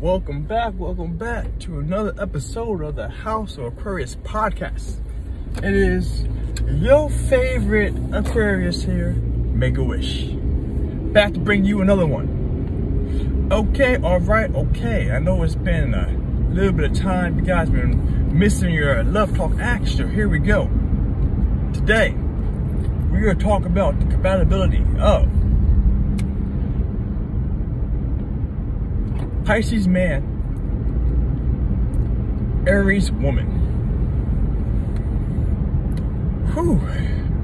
Welcome back, welcome back to another episode of the House of Aquarius podcast. It is your favorite Aquarius here, Make a Wish. Back to bring you another one. Okay, alright, okay. I know it's been a little bit of time. You guys been missing your Love Talk action. Here we go. Today, we're going to talk about the compatibility of Pisces man, Aries woman. Whew.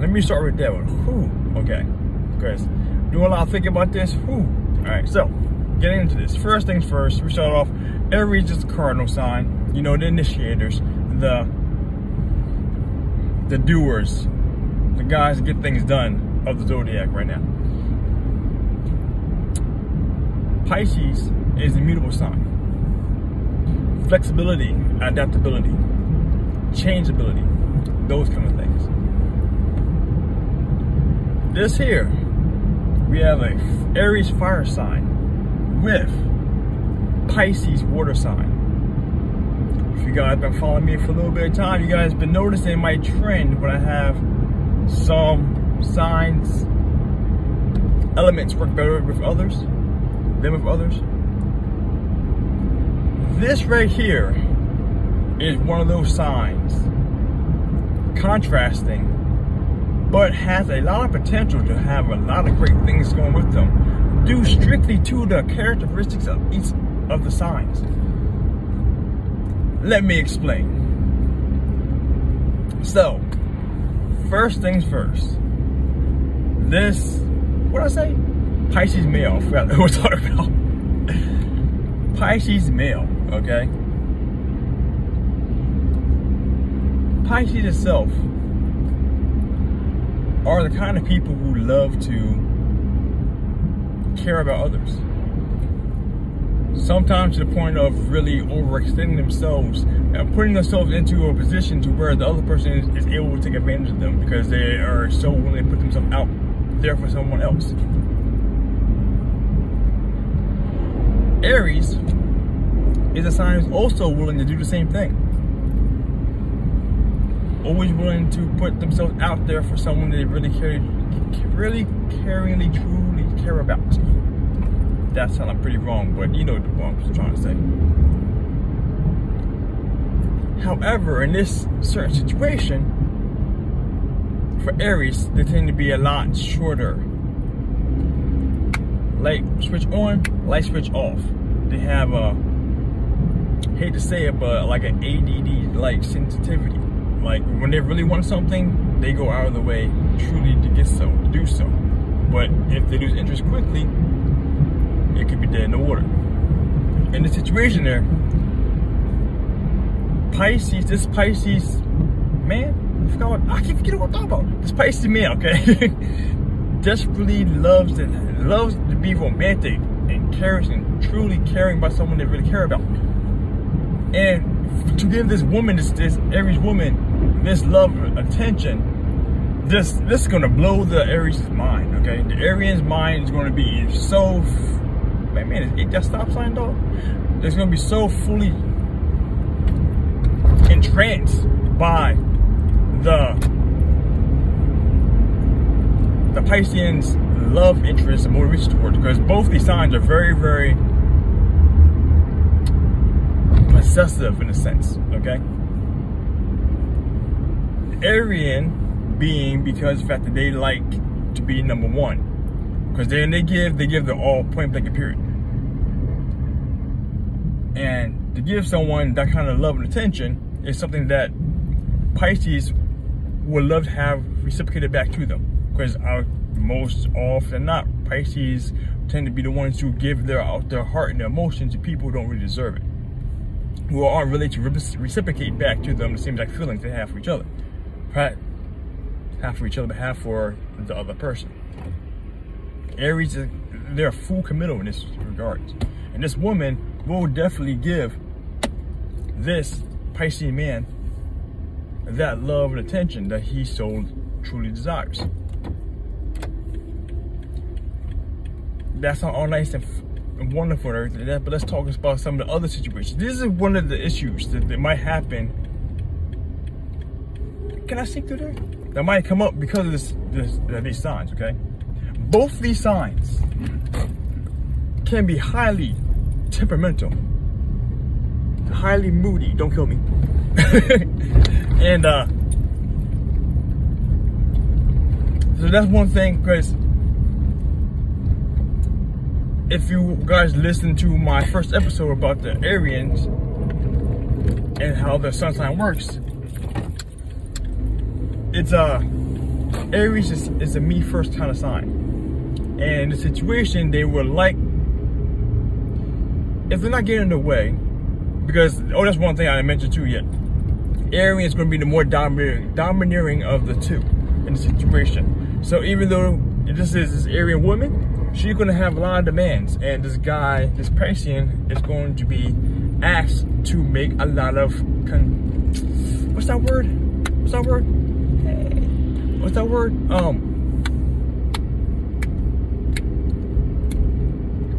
Let me start with that one. Whew. Okay. Because doing a lot of thinking about this. Whew. All right. So, getting into this. First things first, we start off. Aries is a cardinal sign. You know, the initiators, the the doers, the guys that get things done of the zodiac right now. Pisces is a mutable sign. Flexibility, adaptability, changeability, those kind of things. This here, we have a Aries fire sign with Pisces water sign. If you guys have been following me for a little bit of time, you guys been noticing my trend when I have some signs, elements work better with others than with others this right here is one of those signs, contrasting, but has a lot of potential to have a lot of great things going with them, due strictly to the characteristics of each of the signs. Let me explain. So, first things first. This, what I say? Pisces male. I forgot what we're talking about. Pisces male okay? Pisces itself are the kind of people who love to care about others. Sometimes to the point of really overextending themselves and putting themselves into a position to where the other person is, is able to take advantage of them because they are so willing to put themselves out there for someone else. Aries is a sign who's also willing to do the same thing. Always willing to put themselves out there for someone they really care, really caringly, truly care about. That sounded pretty wrong, but you know what I'm trying to say. However, in this certain situation, for Aries, they tend to be a lot shorter. Light switch on, light switch off. They have a hate to say it, but like an ADD like sensitivity. Like when they really want something, they go out of the way truly to get so, to do so. But if they lose interest quickly, it could be dead in the water. In the situation there, Pisces, this Pisces man, I forgot what I keep forgetting what I'm talking about. This Pisces man, okay, desperately loves and loves to be romantic and cares and truly caring about someone they really care about. And to give this woman, this, this Aries woman, this love attention, this this is gonna blow the Aries' mind. Okay, the Aries' mind is gonna be so. Man, man, is it that stop sign dog? It's gonna be so fully entranced by the the Pisceans love interest and motivation towards because both these signs are very, very possessive in a sense, okay? Arian being because the fact that they like to be number one. Because then they give they give the all point blank period. And to give someone that kind of love and attention is something that Pisces would love to have reciprocated back to them. Because most often not, Pisces tend to be the ones who give their out their heart and their emotions to people who don't really deserve it who aren't really to reciprocate back to them the same exact feelings they have for each other. Right? Half for each other, but half for the other person. Aries, they're full committal in this regard. And this woman will definitely give this Pisces man that love and attention that he so truly desires. That's all nice and and wonderful and everything like that, but let's talk about some of the other situations. This is one of the issues that, that might happen. Can I sneak through there? That might come up because of this, this uh, these signs, okay? Both these signs can be highly temperamental, highly moody. Don't kill me. and uh, so that's one thing, because if you guys listen to my first episode about the Arians and how the sun sign works, it's a uh, Aries is, is a me first kind of sign. And the situation they would like if they're not getting in the way, because oh that's one thing I didn't mention too yet. Arian is going to be the more domineering, domineering of the two in the situation. So even though this is this Arian woman, she's going to have a lot of demands. And this guy, this Piscean, is going to be asked to make a lot of, what's that word? What's that word? What's that word? Um,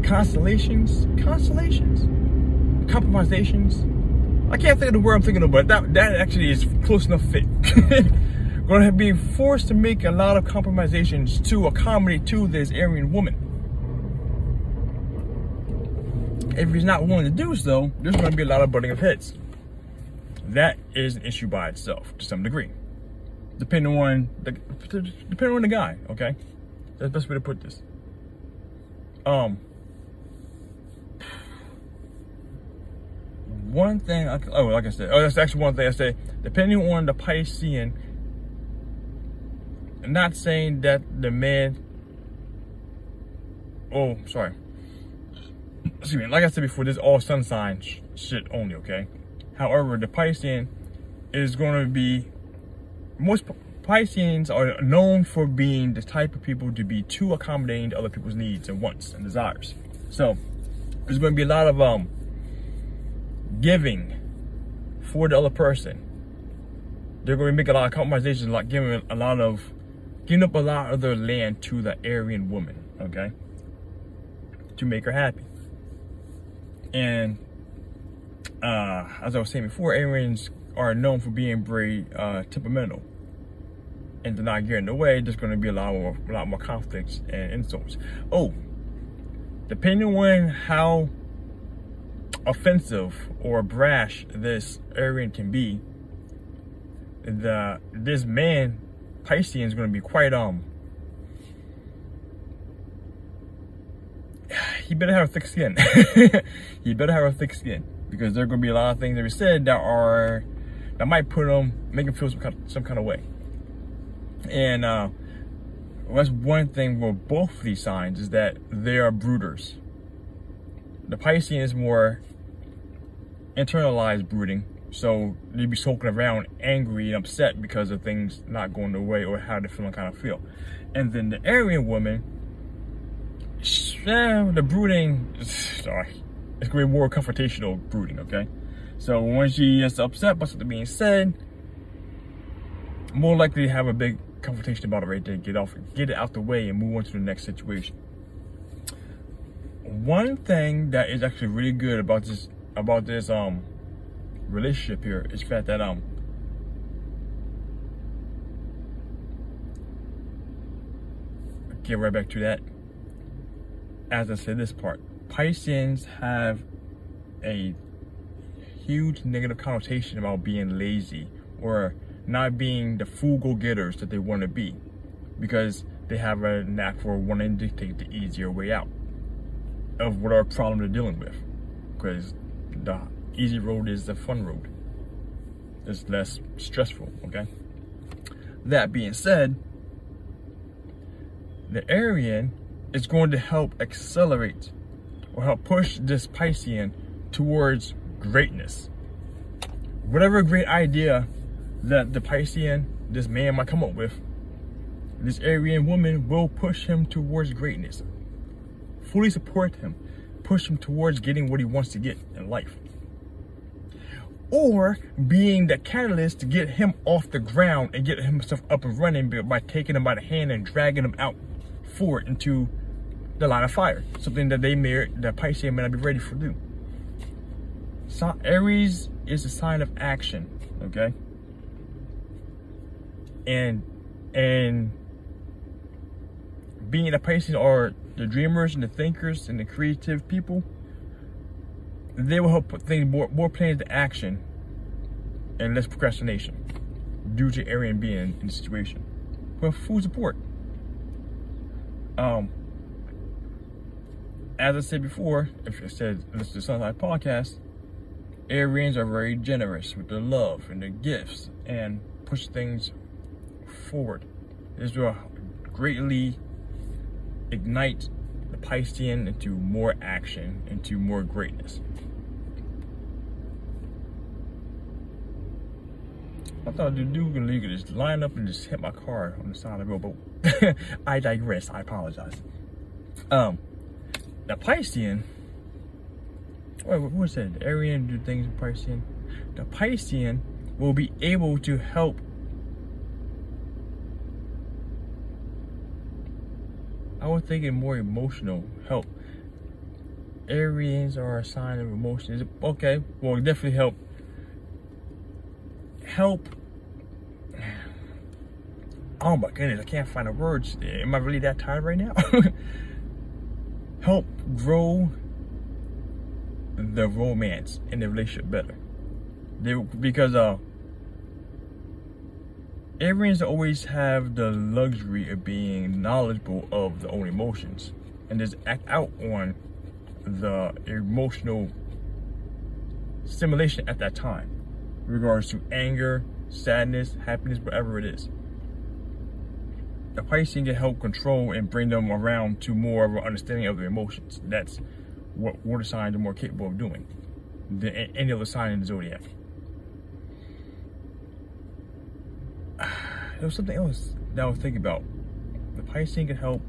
constellations, constellations, compromisations. I can't think of the word I'm thinking of, but that that actually is close enough fit. going to be forced to make a lot of compromisations to accommodate to this Arian woman. If he's not willing to do so, there's going to be a lot of butting of heads. That is an issue by itself to some degree, depending on the depending on the guy. Okay, that's the best way to put this. Um, one thing. I, oh, like I said, oh, that's actually one thing I say. Depending on the Piscean Not saying that the man. Oh, sorry. Excuse me. Like I said before, this all sun sign sh shit only. Okay. However, the Piscean is going to be most Pisceans are known for being the type of people to be too accommodating to other people's needs and wants and desires. So there's going to be a lot of um giving for the other person. They're going to make a lot of compromises, like giving a lot of giving up a lot of their land to the Arian woman, okay? To make her happy. And uh, as I was saying before, Arians are known for being very uh, temperamental. And to not get in the way, there's going to be a lot more, a lot more conflicts and insults. Oh, depending on how offensive or brash this Arian can be, the this man Piscean is going to be quite, um, he better have a thick skin. he better have a thick skin because there are going to be a lot of things that we said that are, that might put him, make him feel some kind of, some kind of way. And, uh, that's one thing with both of these signs is that they are brooders. The Piscean is more internalized brooding so they'd be sulking around angry and upset because of things not going their way or how they're feeling kind of feel. And then the Arian woman, the brooding, sorry, it's gonna be more confrontational brooding, okay? So when she is upset by something being said, more likely to have a big confrontation about it right there, get off, get it out the way and move on to the next situation. One thing that is actually really good about this, about this, um, relationship here is the fact that um get right back to that. As I said this part, Pisceans have a huge negative connotation about being lazy or not being the frugal getters that they want to be because they have a knack for wanting to take the easier way out of whatever problem they're dealing with because the easy road is the fun road. It's less stressful, okay? That being said, the Arian is going to help accelerate or help push this Piscean towards greatness. Whatever great idea that the Piscean, this man might come up with, this Arian woman will push him towards greatness. Fully support him, push him towards getting what he wants to get in life or being the catalyst to get him off the ground and get himself up and running by taking him by the hand and dragging him out forward into the line of fire, something that they may, that Pisces may not be ready for do. So Aries is a sign of action, okay? And and being the Pisces are the dreamers and the thinkers and the creative people, they will help put things more more plans to action and less procrastination due to Arian being in the situation. With full support. Um as I said before, if I said listen to Sunlight Podcast, Arians are very generous with their love and their gifts and push things forward. This will greatly ignite Piscean into more action, into more greatness. I thought the dude could just line up and just hit my car on the side of the road, but I digress. I apologize. Um, the Piscean, wait, what was that? Arian do things with Piscean. The Piscean will be able to help was thinking more emotional help. Arians are a sign of emotions. Okay, well, definitely help. Help. Oh my goodness, I can't find the words. Am I really that tired right now? help grow the romance in the relationship better. They, because uh, Arians always have the luxury of being knowledgeable of their own emotions and just act out on the emotional stimulation at that time in regards to anger, sadness, happiness, whatever it is. The Piscean can help control and bring them around to more of an understanding of their emotions. That's what water signs are more capable of doing than any other sign in the zodiac. There was something else that I was thinking about. The Piscean could help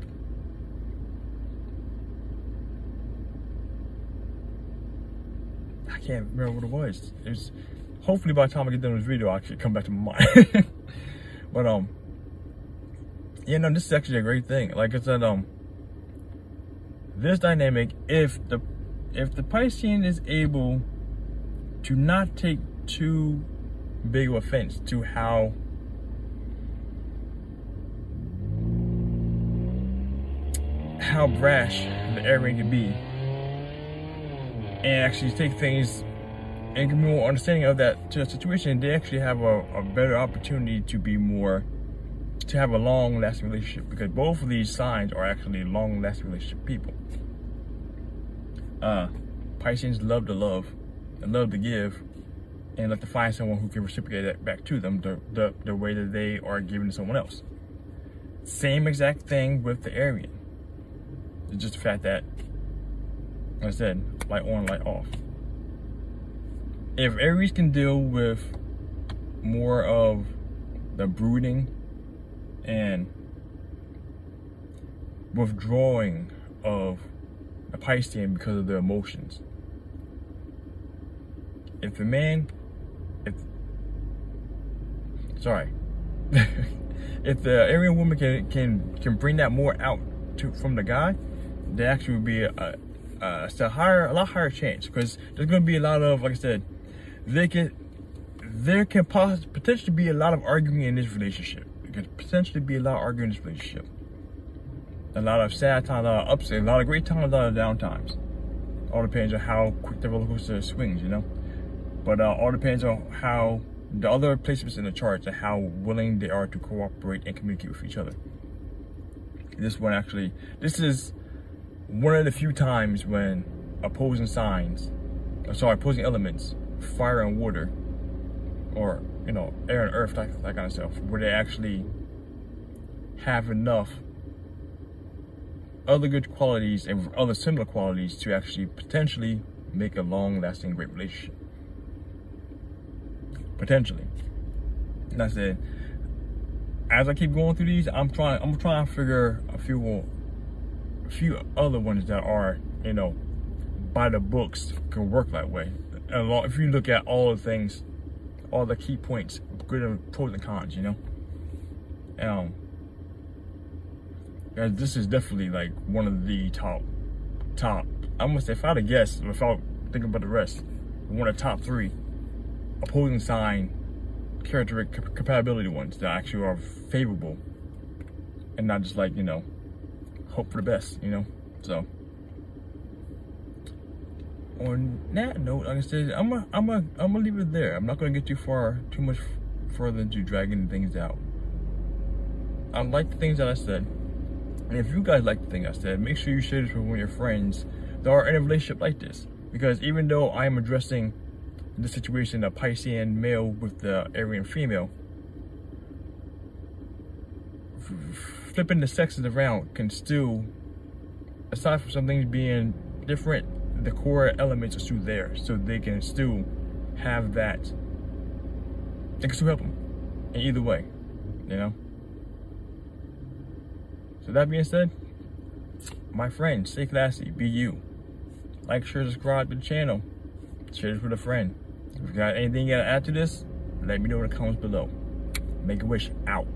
I can't remember what it was. Was hopefully by the time I get done with this video, I'll actually come back to my mind. but um, yeah, no, this is actually a great thing. Like I said, um, this dynamic, if the if the Piscean is able to not take too big of offense to how how brash the Arian can be and actually take things and give more understanding of that situation, they actually have a, a better opportunity to be more, to have a long lasting relationship because both of these signs are actually long lasting relationship people. Uh, Pisceans love to love and love to give and love to find someone who can reciprocate that back to them the, the, the way that they are giving to someone else. Same exact thing with the Arian. It's just the fact that, like I said, light on, light off. If Aries can deal with more of the brooding and withdrawing of a Piscean because of the emotions. If the man, if, sorry, if the Arian woman can, can, can bring that more out to, from the guy, there actually would be a, a, a higher, a lot higher chance because there's going to be a lot of, like I said, they can, there can potentially be a lot of arguing in this relationship. There could potentially be a lot of arguing in this relationship. A lot of sad times, a lot of ups, a lot of great times, a lot of down times. All depends on how quick the roller coaster swings, you know. But uh, all depends on how the other placements in the charts and how willing they are to cooperate and communicate with each other. This one actually, this is one of the few times when opposing signs, uh, sorry, opposing elements, fire and water, or you know, air and earth, that, that kind of stuff, where they actually have enough other good qualities and other similar qualities to actually potentially make a long-lasting great relationship. Potentially. And I said, as I keep going through these, I'm trying I'm trying to figure a few a few other ones that are, you know, by the books can work that way. And if you look at all the things, all the key points, good and pros and cons, you know. Um, this is definitely like one of the top, top. I'm gonna say, if I had to guess, without thinking about the rest, one of the top three opposing sign character compatibility ones that actually are favorable and not just like, you know, hope for the best, you know? So, on that note, like I said, I'm gonna, I'm gonna, I'm gonna leave it there. I'm not gonna get too far, too much further into dragging things out. I like the things that I said. And if you guys like the thing I said, make sure you share this with one of your friends that are in a relationship like this. Because even though I am addressing the situation of Piscean male with the Arian female, flipping the sexes around can still, aside from some things being different, the core elements are still there. So they can still have that, it can still help them in either way, you know? So that being said, my friend, stay classy, be you. Like, share, subscribe to the channel. Share this with a friend. If you got anything you gotta add to this, let me know in the comments below. Make a wish out.